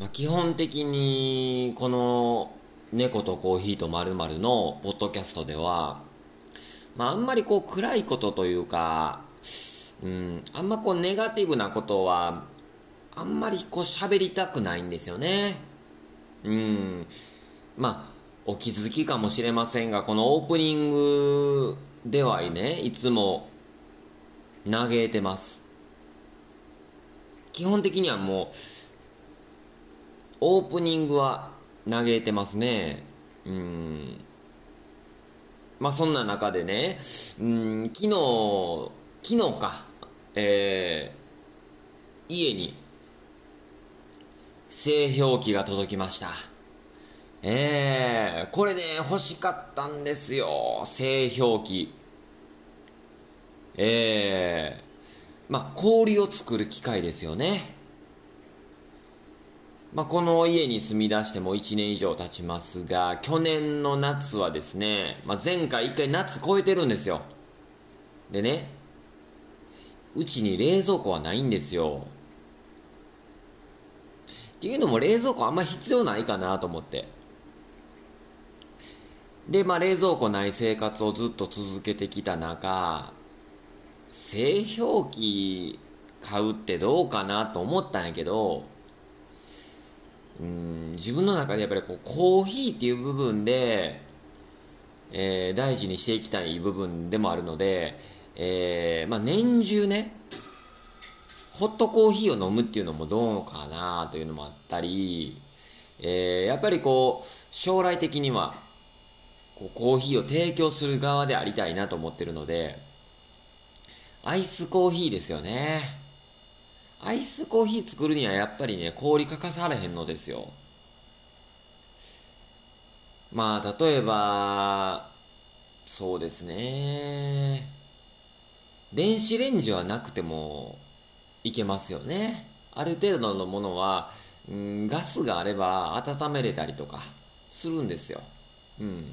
まあ、基本的にこの「猫とコーヒーとまるのポッドキャストでは、まあ、あんまりこう暗いことというか、うん、あんまこうネガティブなことはあんまりこう喋りたくないんですよね。うん。まあ、お気づきかもしれませんが、このオープニングではね、いつも嘆いてます。基本的にはもう、オープニングは嘆いてますね。うん。まあそんな中でね、うん、昨日、昨日か、えー、家に製氷機が届きました。ええー、これね、欲しかったんですよ。製氷機。ええー、まあ、氷を作る機械ですよね。まあ、この家に住み出しても1年以上経ちますが、去年の夏はですね、まあ、前回1回夏超えてるんですよ。でね、うちに冷蔵庫はないんですよ。っていうのも冷蔵庫あんま必要ないかなと思って。で、まあ冷蔵庫ない生活をずっと続けてきた中、製氷機買うってどうかなと思ったんやけど、うん、自分の中でやっぱりこうコーヒーっていう部分で、えー、大事にしていきたい部分でもあるので、えー、まあ年中ね、ホットコーヒーを飲むっていうのもどうかなというのもあったり、えー、やっぱりこう、将来的には、こうコーヒーを提供する側でありたいなと思ってるので、アイスコーヒーですよね。アイスコーヒー作るにはやっぱりね、氷欠かされへんのですよ。まあ、例えば、そうですね。電子レンジはなくても、いけますよね。ある程度のものは、うん、ガスがあれば温めれたりとかするんですよ。うん。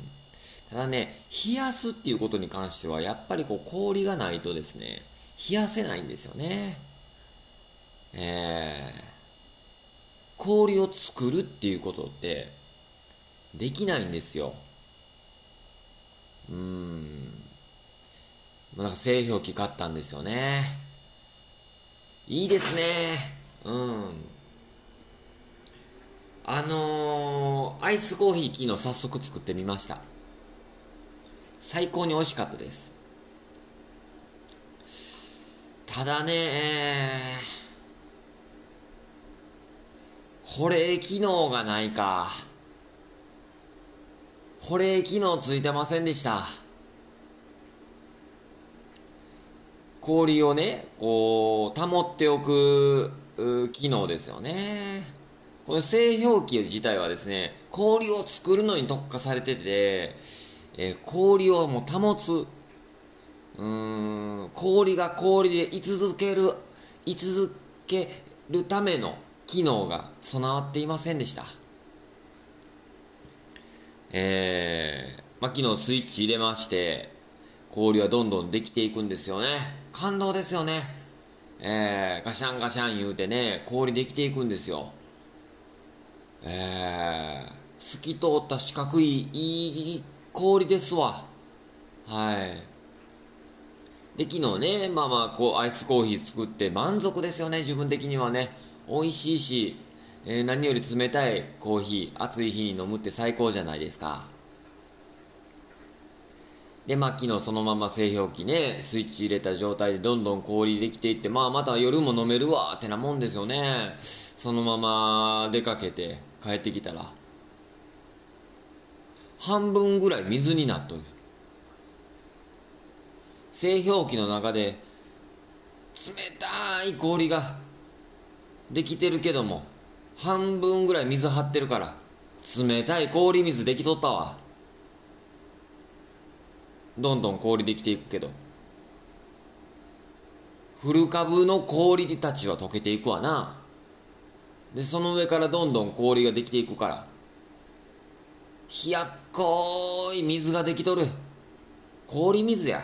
ただね、冷やすっていうことに関しては、やっぱりこう氷がないとですね、冷やせないんですよね。えー、氷を作るっていうことってできないんですよ。うん。なんか製氷機買ったんですよね。いいですね。うん。あのー、アイスコーヒー昨日早速作ってみました。最高に美味しかったです。ただねー、保冷機能がないか。保冷機能ついてませんでした。氷をね、こう、保っておく機能ですよね。この製氷機自体はですね、氷を作るのに特化されてて、えー、氷をもう保つ、うん、氷が氷で居続ける、居続けるための機能が備わっていませんでした。えー、まあ、昨日スイッチ入れまして、氷はどんどんできていくんですよね。感動ですよね。えー、ガシャンガシャン言うてね、氷できていくんですよ。えー、透き通った四角いいい氷ですわ。はい。で、昨日ね、まあまあ、こう、アイスコーヒー作って満足ですよね、自分的にはね。美味しいし、えー、何より冷たいコーヒー、暑い日に飲むって最高じゃないですか。で、まあ、昨日そのまま製氷機ね、スイッチ入れた状態でどんどん氷できていって、まあ、また夜も飲めるわってなもんですよね。そのまま出かけて帰ってきたら、半分ぐらい水になっとる。製氷機の中で、冷たい氷ができてるけども、半分ぐらい水張ってるから、冷たい氷水できとったわ。どんどん氷できていくけど。古株の氷たちは溶けていくわな。でその上からどんどん氷ができていくから冷やっこい水ができとる。氷水や。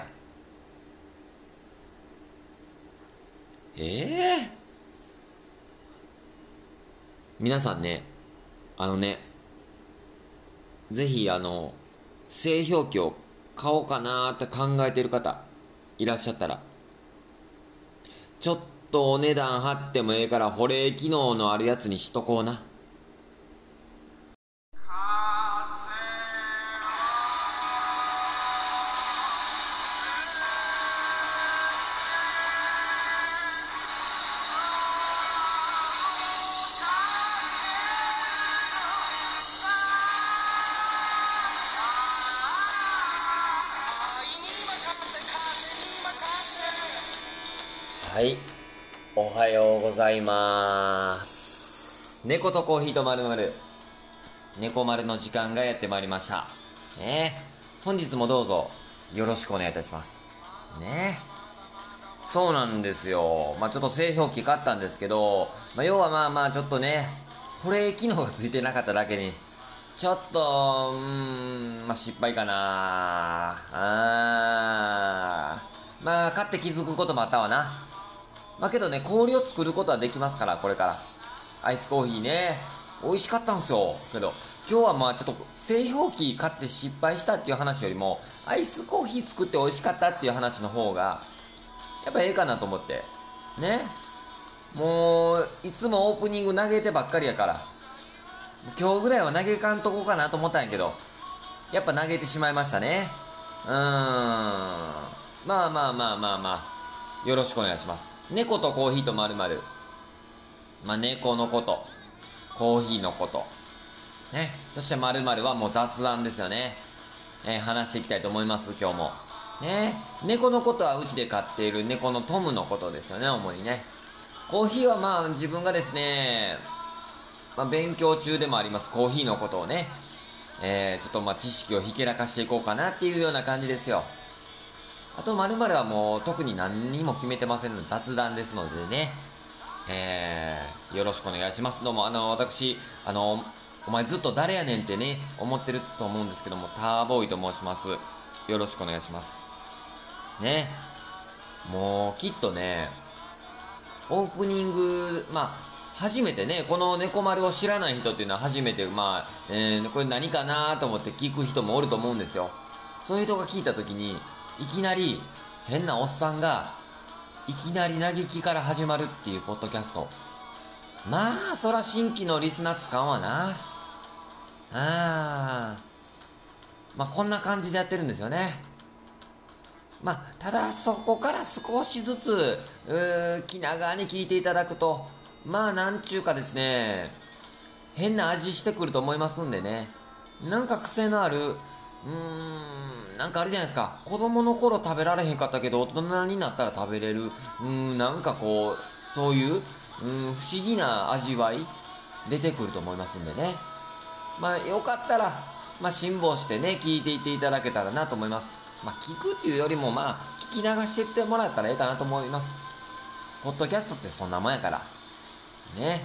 ええー、皆さんねあのねぜひあの製氷機を買おうかなって考えてる方いらっしゃったらちょっとお値段張ってもええから保冷機能のあるやつにしとこうな。ます。猫とコーヒーとまるまる。猫丸の時間がやってまいりました。ね。本日もどうぞよろしくお願いいたします。ね。えそうなんですよ。まあちょっと製氷機買ったんですけど、まあ、要はまあまあちょっとね保冷機能がついてなかっただけにちょっとうーんまあ失敗かな。あー。まあ買って気づくこともあったわな。まあけどね、氷を作ることはできますから、これから。アイスコーヒーね、美味しかったんですよ。けど、今日はまあちょっと製氷機買って失敗したっていう話よりも、アイスコーヒー作って美味しかったっていう話の方が、やっぱええかなと思って。ね。もう、いつもオープニング投げてばっかりやから、今日ぐらいは投げかんとこうかなと思ったんやけど、やっぱ投げてしまいましたね。うーん。まあまあまあまあまあ、よろしくお願いします。猫とコーヒーとまるまる。まあ、猫のこと、コーヒーのこと。ね。そしてまるまるはもう雑談ですよね。えー話していきたいと思います、今日も。ね。猫のことはうちで飼っている猫のトムのことですよね、主にね。コーヒーはまあ自分がですね、まあ、勉強中でもあります、コーヒーのことをね、えー、ちょっとまあ知識をひけらかしていこうかなっていうような感じですよ。あと、まるはもう特に何にも決めてませんので雑談ですのでね、えー、よろしくお願いします。どうも、あの、私、あの、お前ずっと誰やねんってね、思ってると思うんですけども、ターボーイと申します。よろしくお願いします。ね。もう、きっとね、オープニング、まあ、初めてね、この猫丸を知らない人っていうのは初めて、まあ、えー、これ何かなと思って聞く人もおると思うんですよ。そういう人が聞いたときに、いきなり変なおっさんが、いきなり嘆きから始まるっていうポッドキャスト。まあ、そら新規のリスナー使うわな。ああ。まあ、こんな感じでやってるんですよね。まあ、ただそこから少しずつ、うー気長に聞いていただくと、まあ、なんちゅうかですね、変な味してくると思いますんでね。なんか癖のある、うーん、なんかあるじゃないですか。子供の頃食べられへんかったけど、大人になったら食べれる。うーん、なんかこう、そういう、うん、不思議な味わい、出てくると思いますんでね。まあ、よかったら、まあ、辛抱してね、聞いていっていただけたらなと思います。まあ、聞くっていうよりも、まあ、聞き流してってもらったらええかなと思います。ポッドキャストってそんなもんやから。ね。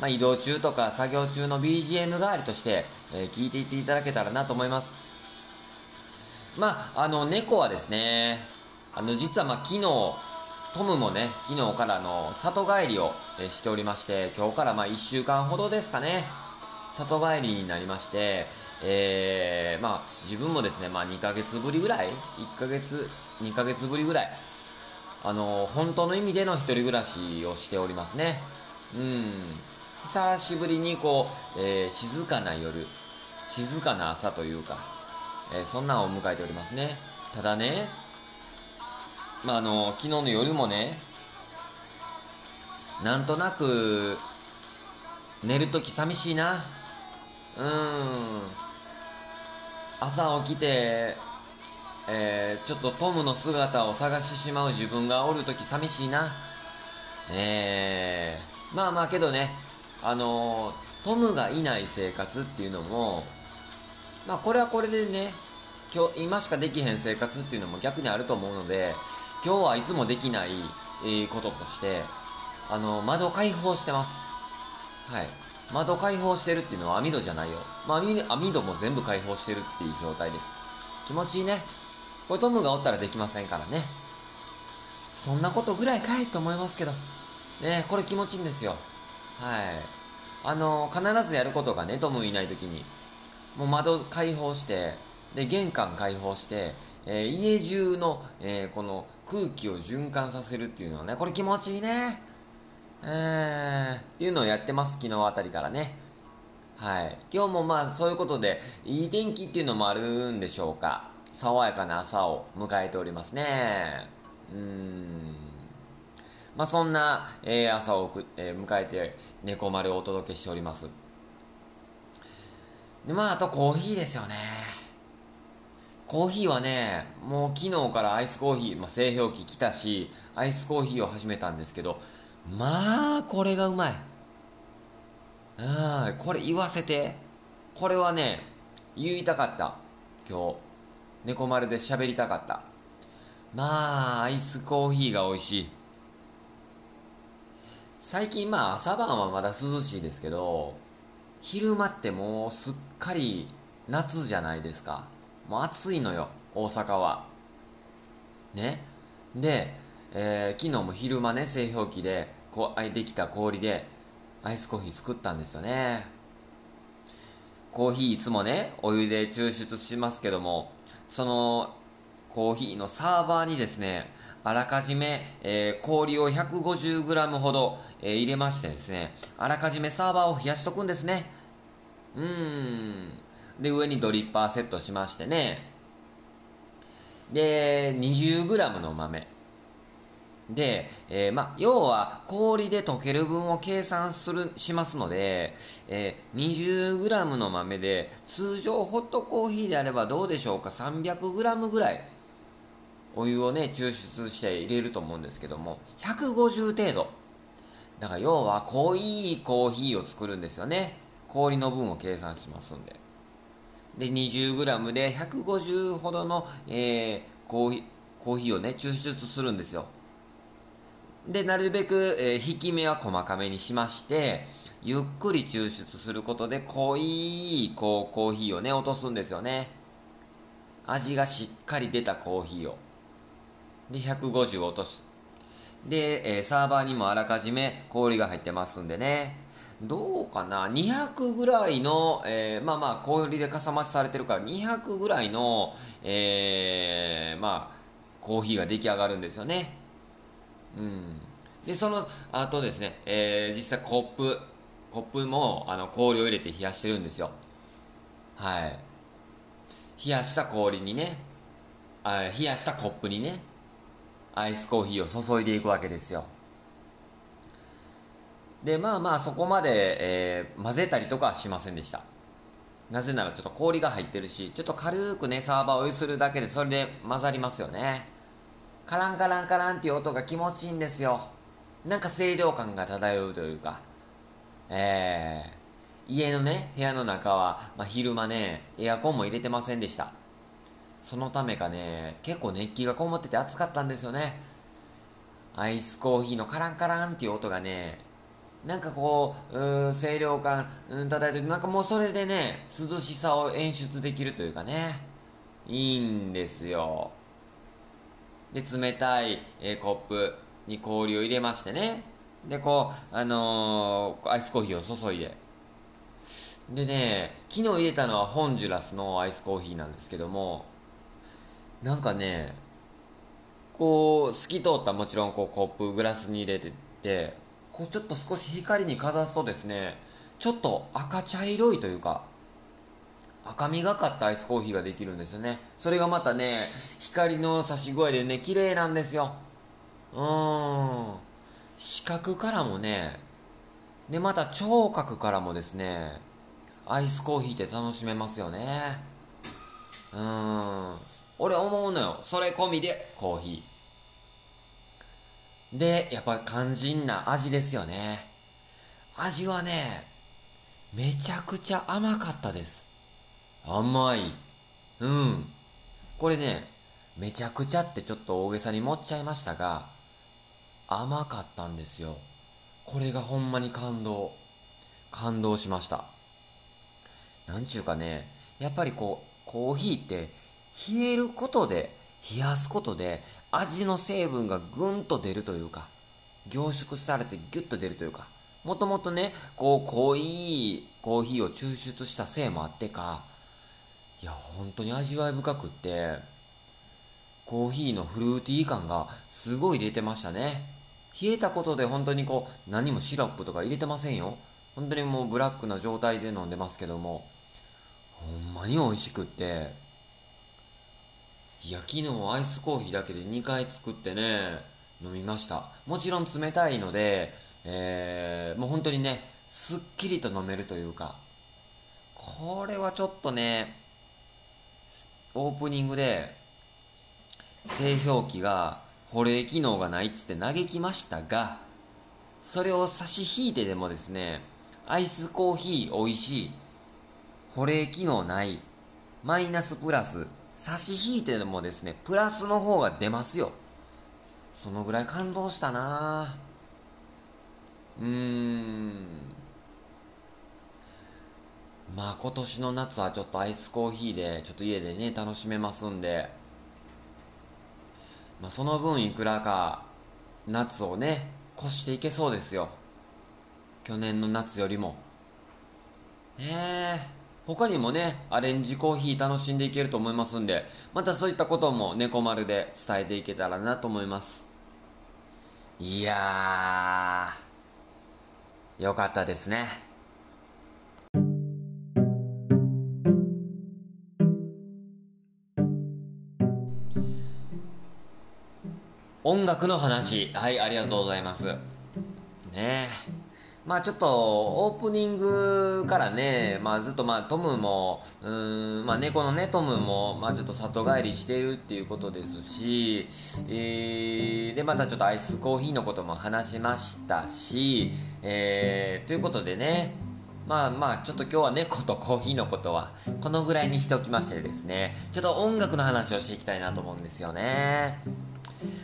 まあ、移動中とか作業中の BGM 代わりとして、えー聞いていっていただけたらなと思います。まあ、あの、猫はですね、あの、実はまあ、昨日、トムもね、昨日からの里帰りを、しておりまして、今日からまあ1週間ほどですかね、里帰りになりまして、えー、まあ、自分もですね、まあ2ヶ月ぶりぐらい ?1 ヶ月、2ヶ月ぶりぐらい、あの、本当の意味での一人暮らしをしておりますね。うん。久しぶりにこう、えー静かな夜、静かな朝というか、えーそんなんを迎えておりますね。ただね、まあ、あの、昨日の夜もね、なんとなく、寝るとき寂しいな。うん。朝起きて、えーちょっとトムの姿を探してしまう自分がおるとき寂しいな。えー、まあまあけどね、あのトムがいない生活っていうのも、まあこれはこれでね、今日、今しかできへん生活っていうのも逆にあると思うので、今日はいつもできない、えーこととして、あの、窓開放してます。はい。窓開放してるっていうのは網戸じゃないよ。まあ網網戸も全部開放してるっていう状態です。気持ちいいね。これトムがおったらできませんからね。そんなことぐらいかいと思いますけど。ねこれ気持ちいいんですよ。はい。あの必ずやることがねトムいない時にもう窓開放してで玄関開放してえー、家中の、えー、この空気を循環させるっていうのはね、これ気持ちいいね。えー、っていうのをやってます、昨日あたりからね。はい。今日もまあそういうことで、いい天気っていうのもあるんでしょうか。爽やかな朝を迎えておりますね。うん。まあそんな、えー、朝を、えー、迎えて、猫丸をお届けしております。で、まああとコーヒーですよね。コーヒーはね、もう昨日からアイスコーヒー、まあ、製氷機来たし、アイスコーヒーを始めたんですけど、まあ、これがうまい。ああ、これ言わせて。これはね、言いたかった。今日。猫丸で喋りたかった。まあ、アイスコーヒーが美味しい。最近まあ朝晩はまだ涼しいですけど、昼間ってもうすっかり夏じゃないですか。もう暑いのよ、大阪は。ね。で、えー、昨日も昼間ね、製氷機で、こう、できた氷で、アイスコーヒー作ったんですよね。コーヒーいつもね、お湯で抽出しますけども、その、コーヒーのサーバーにですね、あらかじめ、えー、氷を 150g ほど、えー、入れましてですね、あらかじめサーバーを冷やしとくんですね。うん。で、上にドリッパーセットしましてね。で、20g の豆。で、えー、ま要は氷で溶ける分を計算する、しますので、えー、20g の豆で、通常ホットコーヒーであればどうでしょうか ?300g ぐらい、お湯をね、抽出して入れると思うんですけども、150程度。だから要は濃いコーヒーを作るんですよね。氷の分を計算しますんで。で 20g で150ほどの、えー、コーヒーコーヒーをね抽出するんですよ。でなるべく、えー、引き目は細かめにしましてゆっくり抽出することで濃いこうコーヒーをね落とすんですよね。味がしっかり出たコーヒーをで150落としで、えー、サーバーにもあらかじめ氷が入ってますんでね。どうかな？200ぐらいの、えー、まあまあ氷でかさ増しされてるから200ぐらいの、えー、まあコーヒーが出来上がるんですよね。うん。でその後ですね、えー、実際コップコップもあの氷を入れて冷やしてるんですよ。はい。冷やした氷にねあ冷やしたコップにねアイスコーヒーを注いでいくわけですよ。でまあまあそこまで、えー、混ぜたりとかはしませんでした。なぜならちょっと氷が入ってるしちょっと軽くねサーバーをお湯するだけでそれで混ざりますよね。カランカランカランっていう音が気持ちいいんですよ。なんか清涼感が漂うというか。えー、家のね部屋の中は、まあ、昼間ねエアコンも入れてませんでした。そのためかね結構熱気がこもってて暑かったんですよね。アイスコーヒーのカランカランっていう音がねなんかこう、う清涼感、うん、漂ってなんかもうそれでね、涼しさを演出できるというかね、いいんですよ。で、冷たい、えー、コップに氷を入れましてね、で、こう、あのー、アイスコーヒーを注いで。でね、昨日入れたのはホンジュラスのアイスコーヒーなんですけども、なんかね、こう、透き通ったもちろんこうコップグラスに入れてて、こうちょっと少し光にかざすとですねちょっと赤茶色いというか赤みがかったアイスコーヒーができるんですよね。それがまたね光の差し具合でね綺麗なんですよ。うん。視覚からもねでまた聴覚からもですねアイスコーヒーって楽しめますよね。うん。俺思うのよ。それ込みでコーヒー。で、やっぱ肝心な味ですよね。味はね、めちゃくちゃ甘かったです。甘い。うん。これね、めちゃくちゃってちょっと大げさに持っちゃいましたが、甘かったんですよ。これがほんまに感動。感動しました。なんちゅうかね、やっぱりこう、コーヒーって冷えることで冷やすことで味の成分がぐんと出るというか凝縮されてギュッと出るというかもともとね、こう、濃いコーヒーを抽出したせいもあってか、いや、本当に味わい深くって、コーヒーのフルーティー感がすごい出てましたね。冷えたことで本当にこう、何もシロップとか入れてませんよ。本当にもうブラックな状態で飲んでますけども、ほんまに美味しくって、いや、昨日アイスコーヒーだけで2回作ってね、飲みました。もちろん冷たいので、えー、もう本当にね、すっきりと飲めるというか、これはちょっとね、オープニングで、製氷機が保冷機能がないっつって嘆きましたが、それを差し引いてでもですね、アイスコーヒー美味しい、保冷機能ない、マイナスプラス、差し引いてでもですね、プラスの方が出ますよ。そのぐらい感動したな。うーん。まあ今年の夏はちょっとアイスコーヒーでちょっと家でね楽しめますんで、まあ、その分いくらか夏をね越していけそうですよ。去年の夏よりも。ねえ。他にもねアレンジコーヒー楽しんでいけると思いますんでまたそういったことも猫丸で伝えていけたらなと思います。いやーよかったですね。音楽の話。はいありがとうございます。ねえ。まあちょっとオープニングからね、まあずっとまあトムも、うん、まあ猫のねトムも、まあちょっと里帰りしているっていうことですし、えー、でまたちょっとアイスコーヒーのことも話しましたし、えー、ということでね、まあまあちょっと今日は猫とコーヒーのことはこのぐらいにしておきましてですね、ちょっと音楽の話をしていきたいなと思うんですよね。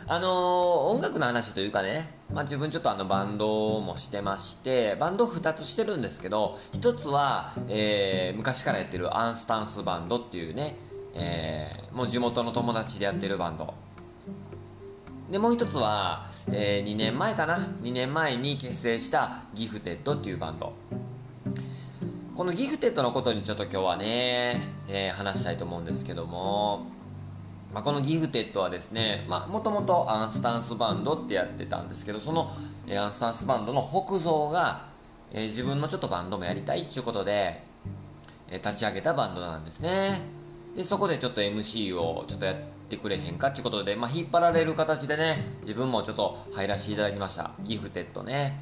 あの、音楽の話というかね、まあ、自分ちょっとあのバンドもしてましてバンド2つしてるんですけど1つは、えー、昔からやってるアンスタンスバンドっていうね、えー、もう地元の友達でやってるバンド。でもう1つは、えー、2年前かな2年前に結成したギフテッドっていうバンド。このギフテッドのことにちょっと今日はね、え、話したいと思うんですけどもまあ、このギフテッドはですねもともとアンスタンスバンドってやってたんですけどその、えアンスタンスバンドの北蔵が、えー、自分のちょっとバンドもやりたいっていうことで、えー、立ち上げたバンドなんですね。でそこでちょっと MC をちょっとやってくれへんかっていうことで、まあ、引っ張られる形でね自分もちょっと入らせていただきました。ギフテッドね。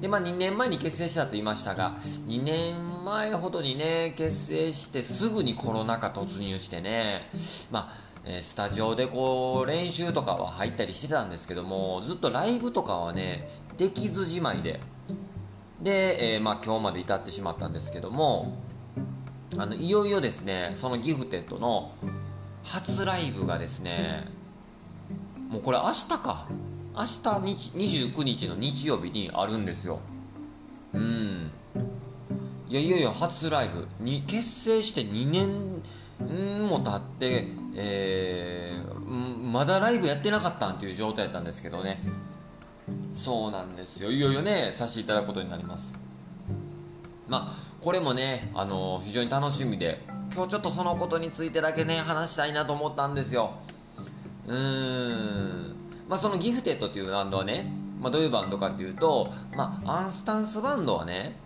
でまあ2年前に結成したと言いましたが2年前ほどにね結成してすぐにコロナ禍突入してねまあえスタジオでこう練習とかは入ったりしてたんですけどもずっとライブとかはねできずじまいで。で、えー、まあ、今日まで至ってしまったんですけどもあのいよいよですねそのギフテッドの初ライブがですねもうこれ明日か。明日29日の日曜日にあるんですよ。うん。いやいよいよ初ライブ。に結成して2年んも経ってえー、まだライブやってなかったんっていう状態だったんですけどね。そうなんですよ。いよいよねさせていただくことになります。まあこれもねあの非常に楽しみで今日ちょっとそのことについてだけね話したいなと思ったんですよ。うーん。まあそのギフテッドっていうバンドはね、まあ、どういうバンドかっていうと、まあ、アンスタンスバンドはね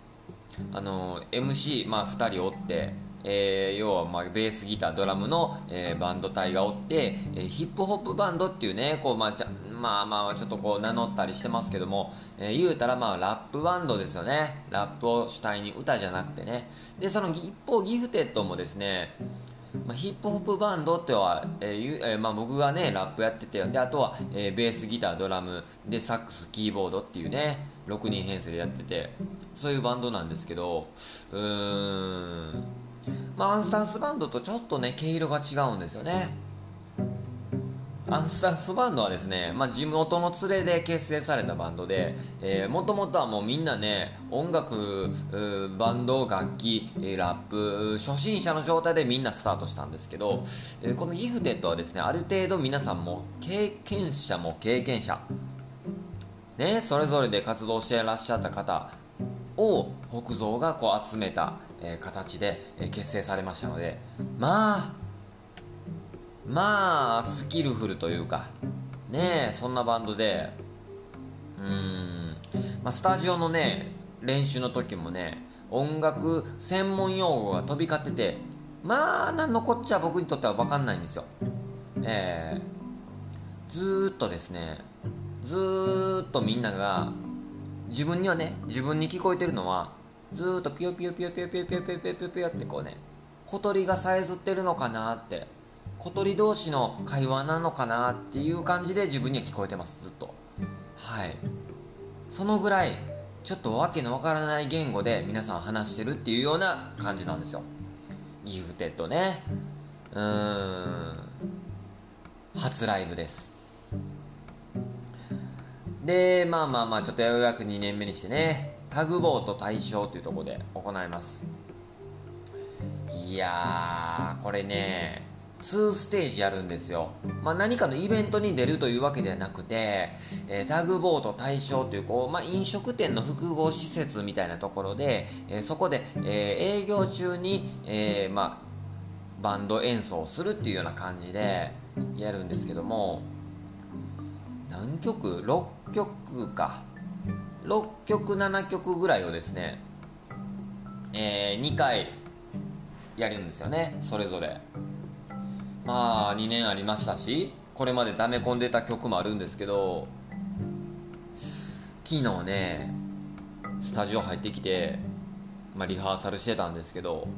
あの MC、まあ、2人おってえー、要はまあベースギタードラムの、えー、バンド隊がおって、えー、ヒップホップバンドっていうねこう、まあ、まあまあちょっとこう名乗ったりしてますけども、えー、言うたらまあラップバンドですよね。ラップを主体に歌じゃなくてね。でその一方ギフテッドもですねまあ、ヒップホップバンドっては、えーえー、まあ、僕がねラップやっててであとは、えー、ベースギタードラムでサックスキーボードっていうね6人編成でやっててそういうバンドなんですけどうーん。まあ、アンスタンスバンドとちょっとね毛色が違うんですよね。アンスタンスバンドはですね、まあ、地元の連れで結成されたバンドでもともとはもうみんなね音楽バンド楽器ラップ初心者の状態でみんなスタートしたんですけどこのギフテッドはですねある程度皆さんも経験者も経験者ねそれぞれで活動していらっしゃった方を北蔵がこう集めた、えー、形で、えー、結成されましたのでまあまあスキルフルというかねえそんなバンドでうん、まあ、スタジオのね練習の時もね音楽専門用語が飛び交っててまあ何のこっちゃ僕にとっては分かんないんですよ。えー、ずーっとですねずーっとみんなが自分にはね自分に聞こえてるのはずっとピヨピヨピヨピヨピヨピヨピヨピヨピヨピヨってこうね小鳥がさえずってるのかなって小鳥同士の会話なのかなっていう感じで自分には聞こえてますずっとはいそのぐらいちょっとわけのわからない言語で皆さん話してるっていうような感じなんですよギフテッドねうーん初ライブですでまあまあまあちょっとようやく2年目にしてねタグボート大賞というところで行いますいやーこれね2ステージやるんですよ、まあ、何かのイベントに出るというわけではなくて、えー、タグボート対象というこう、まあ、飲食店の複合施設みたいなところで、えー、そこで、えー、営業中に、えまあ、バンド演奏するっていうような感じでやるんですけども何曲 ?6 曲か6曲7曲ぐらいをですね、え2回やるんですよねそれぞれ。まあ2年ありましたしこれまで溜め込んでた曲もあるんですけど昨日ねスタジオ入ってきて、まあ、リハーサルしてたんですけど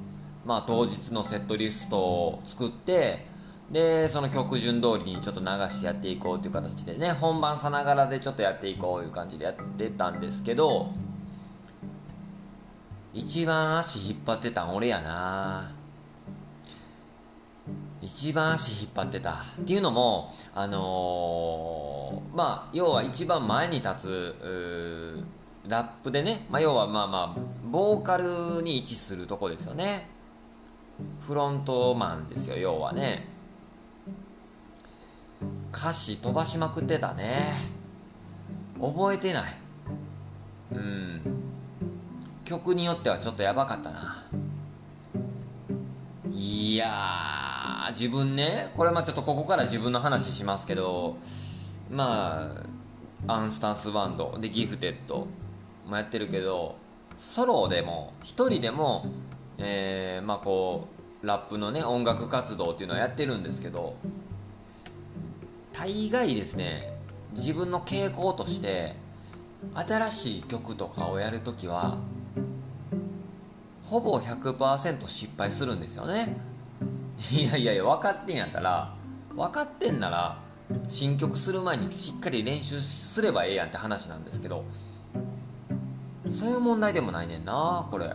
まあ当日のセットリストを作ってでその曲順通りにちょっと流してやっていこうという形でね本番さながらでちょっとやっていこういう感じでやってたんですけど一番足引っ張ってたん俺やな。一番足引っ張ってた。っていうのもあのー、まあ要は一番前に立つラップでね、まあ、要はまあまあボーカルに位置するとこですよね。フロントマンですよ要はね。歌詞飛ばしまくってたね。覚えてない。うん。曲によってはちょっとやばかったな。いや自分ねこれまあちょっとここから自分の話しますけどまあアンスタンスバンドでギフテッドもやってるけどソロでも1人でも、えー、まあこうラップのね音楽活動っていうのはやってるんですけど大概ですね自分の傾向として新しい曲とかをやるときはほぼ100%失敗するんですよね。いやいやいや分かってんやったら分かってんなら新曲する前にしっかり練習すればええやんって話なんですけどそういう問題でもないねんなこれ。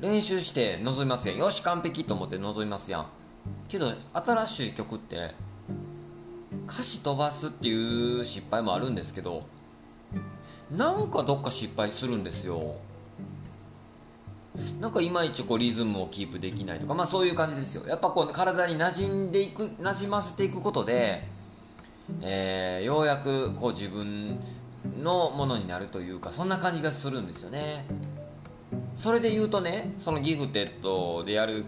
練習して臨みますやん。よし完璧と思って臨みますやん。けど新しい曲って歌詞飛ばすっていう失敗もあるんですけどなんかどっか失敗するんですよ。なんかいまいちこうリズムをキープできないとか、まあ、そういう感じですよ。やっぱこう体に馴染んでいく馴染ませていくことで、えー、ようやくこう自分のものになるというかそんな感じがするんですよね。それで言うとねそのギフテッドでやる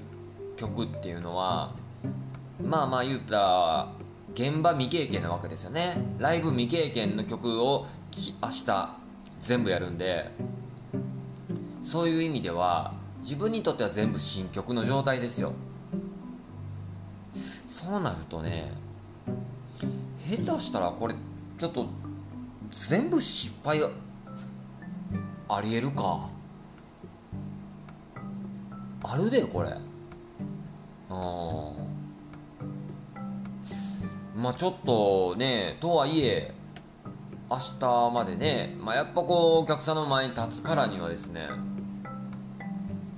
曲っていうのはまあまあ言ったら現場未経験なわけですよね。ライブ未経験の曲を明日全部やるんで。そういう意味では自分にとっては全部新曲の状態ですよ。そうなるとね下手したらこれちょっと全部失敗ありえるか。あるでこれ。うんまあちょっとねとはいえ明日までね、まあ、やっぱこうお客さんの前に立つからにはですね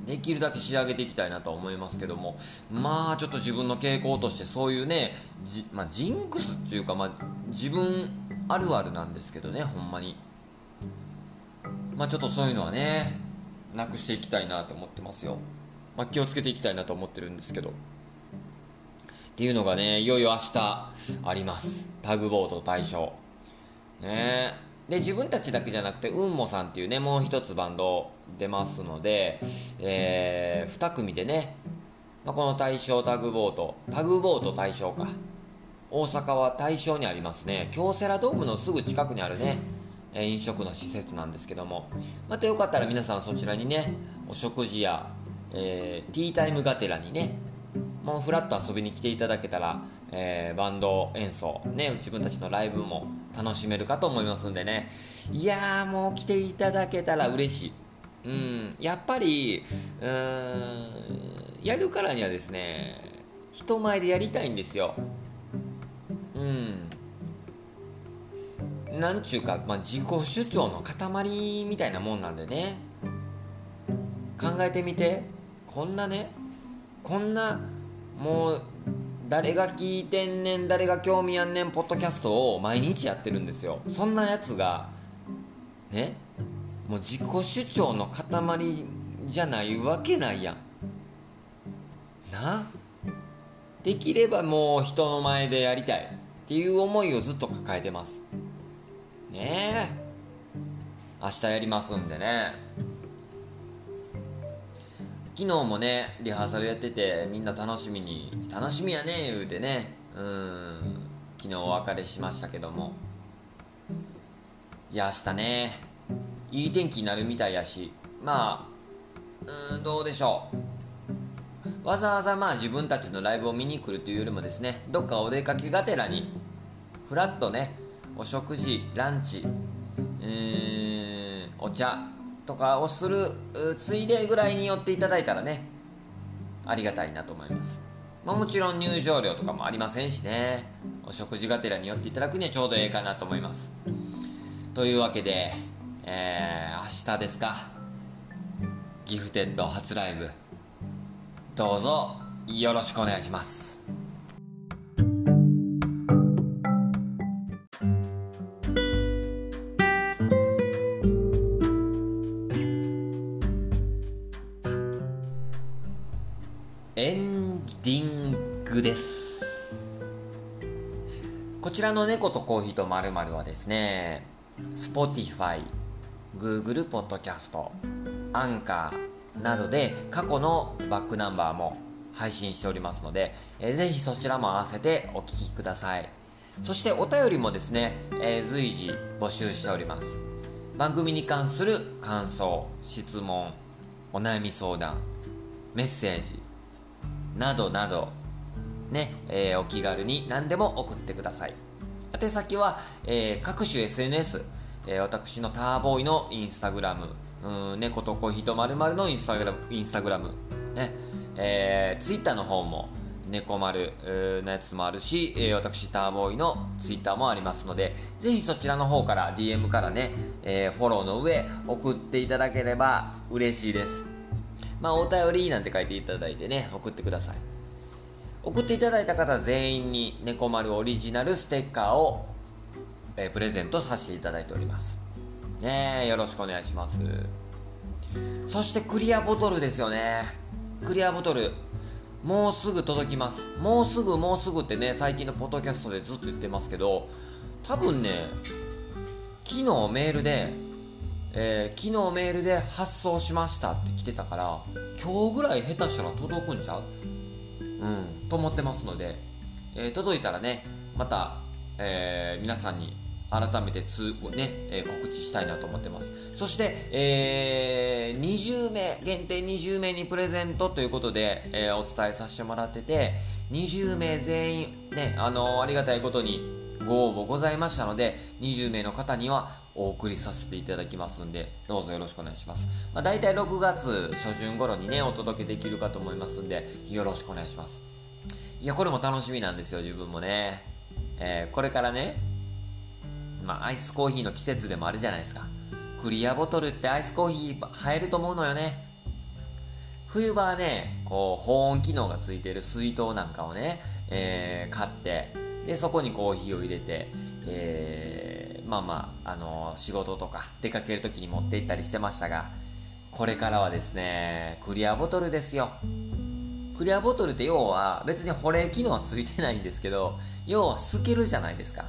できるだけ仕上げていきたいなとは思いますけどもまあちょっと自分の傾向としてそういうねじ、まあ、ジンクスっていうか、まあ、自分あるあるなんですけどねほんまに。まあちょっとそういうのはねなくしていきたいなと思ってますよ、まあ、気をつけていきたいなと思ってるんですけど。っていうのがねいよいよ明日あります。タグボード大賞。ね。で自分たちだけじゃなくてうんもさんっていうねもう一つバンド出ますので、えー、2組でね、まあ、この大正タグボートタグボート大正か。大阪は大正にありますね。京セラドームのすぐ近くにあるね飲食の施設なんですけども。またよかったら皆さんそちらにねお食事や、えー、ティータイムがてらにねもうフラッと遊びに来ていただけたら、えー、バンド演奏ね自分たちのライブも楽しめるかと思いますんでね。いやもう来ていただけたら嬉しい。うんやっぱりうんやるからにはですね人前でやりたいんですよ。うん。なんちゅうか、まあ、自己主張の塊みたいなもんなんでね。考えてみて。こんなねこんなもう誰が聞いてんねん誰が興味あんねんポッドキャストを毎日やってるんですよ。そんなやつがねもう自己主張の塊じゃないわけないやん。な？できればもう人の前でやりたいっていう思いをずっと抱えてます。ねえ。明日やりますんでね。昨日もねリハーサルやっててみんな楽しみに楽しみやね言うてね。うん。昨日お別れしましたけども。いや明日ねいい天気になるみたいやし。まあうんどうでしょう。わざわざまあ自分たちのライブを見に来るというよりもですねどっかお出かけがてらにふらっとねお食事ランチうんお茶とかをするついでぐらいに寄っていただいたらねありがたいなと思います、まあ、もちろん入場料とかもありませんしね。お食事がてらに寄っていただくにはちょうどええかなと思います。というわけで、えー、明日ですか。ギフテッド初ライブ。どうぞよろしくお願いします。の猫とコーヒーとまるはですね Spotify、Google Podcast、アンカーなどで過去のバックナンバーも配信しておりますので、えー、ぜひそちらも合わせてお聴きくださいそしてお便りもですね、えー、随時募集しております番組に関する感想質問お悩み相談メッセージなどなどね、えー、お気軽に何でも送ってください。宛先は、えー、各種 SNS、えー、私のターボーイのインスタグラム、うん、猫とコーヒーとまるのインスタグラム、インスタグラム、ね、えー、ツイッターの方も、猫丸のやつもあるし、えー、私ターボーイのツイッターもありますので、ぜひそちらの方から DM からね、えー、フォローの上送っていただければ嬉しいです。まあ、お便りなんて書いていただいてね、送ってください。送っていただいた方全員に猫丸オリジナルステッカーを、え、プレゼントさせていただいております。ねよろしくお願いします。そしてクリアボトルですよね。クリアボトルもうすぐ届きます。もうすぐもうすぐってね最近のポッドキャストでずっと言ってますけど多分ね昨日メールで、えー、昨日メールで発送しましたって来てたから今日ぐらい下手したら届くんちゃう？うん、と思ってますので、えー、届いたらねまた、えー、皆さんに改めて通ね、えー、告知したいなと思ってます。そして、えー、20名限定20名にプレゼントということで、えー、お伝えさせてもらってて20名全員ねあのー、ありがたいことにご応募ございましたので20名の方にはお送りさせていただきますんでどうぞよろしくお願いします、まあ、大体6月初旬頃にねお届けできるかと思いますんでよろしくお願いします。いやこれも楽しみなんですよ自分もね、えー、これからねまあアイスコーヒーの季節でもあるじゃないですか。クリアボトルってアイスコーヒー入ると思うのよね。冬場はねこう保温機能がついてる水筒なんかをね、えー、買ってでそこにコーヒーを入れて、えー、まあまあ、あの、仕事とか出かける時に持って行ったりしてましたがこれからはですねクリアボトルですよ。クリアボトルって要は別に保冷機能はついてないんですけど要は透けるじゃないですか。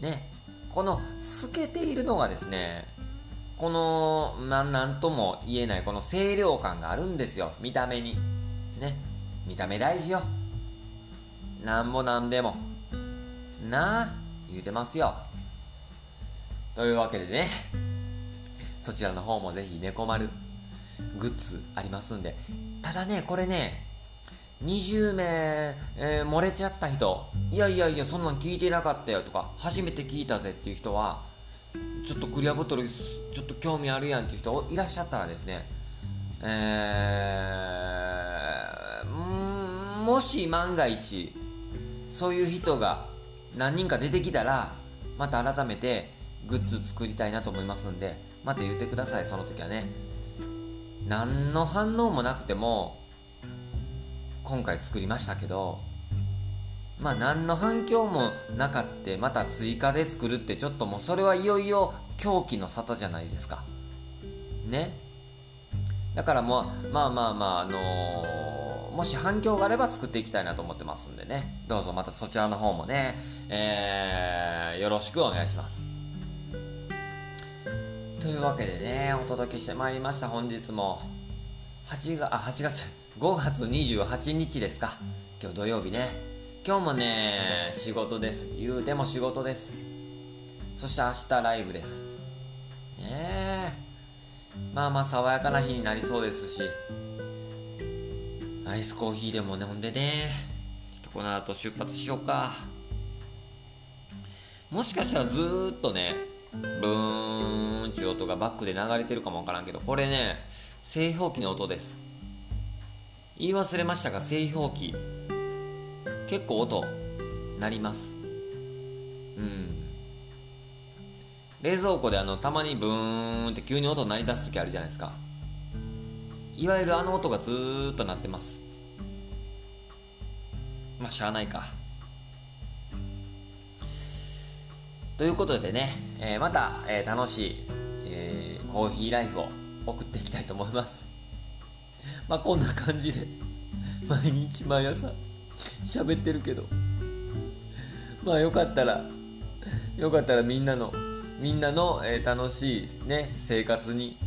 ね。この透けているのがですねこのなんとも言えないこの清涼感があるんですよ。見た目に。ね。見た目大事よ。なんぼなんでも。なあ言うてますよ。というわけでねそちらの方もぜひ猫丸グッズありますんでただねこれね20名、えー、漏れちゃった人いやいやいやそんなん聞いてなかったよとか初めて聞いたぜっていう人はちょっとクリアボトルちょっと興味あるやんっていう人いらっしゃったらですねえー、もし万が一そういう人が何人か出てきたらまた改めてグッズ作りたいなと思いますんでまた言ってくださいその時はね。何の反応もなくても今回作りましたけどまあ何の反響もなかってまた追加で作るってちょっともうそれはいよいよ狂気の沙汰じゃないですか。ね。だからもうまあまあまああのー、もし反響があれば作っていきたいなと思ってますんでね。どうぞまたそちらの方もね、えー、よろしくお願いします。というわけでねお届けしてまいりました。本日も8月あ8月5月28日ですか。今日土曜日ね。今日もね仕事です。言うても仕事です。そして明日ライブです。ねえ。まあまあ爽やかな日になりそうですし。アイスコーヒーでもねほんでね。ちょっとこの後出発しようか。もしかしたらずーっとねブーン。音がバックで流れてるかもわからんけど、これね、製氷機の音です。言い忘れましたが、製氷機、結構音、鳴ります。うん。冷蔵庫であの、たまにブーンって急に音鳴り出す時あるじゃないですか。いわゆるあの音がずーっと鳴ってます。まあ、しゃあないか。ということでね、えー、また、えー、楽しい、コーヒーライフを送っていきたいと思います。まあこんな感じで、毎日毎朝喋ってるけど、まあよかったら、よかったらみんなの、みんなの、え楽しいね、生活に、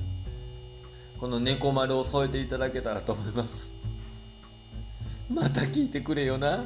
この猫丸を添えていただけたらと思います。また聞いてくれよな。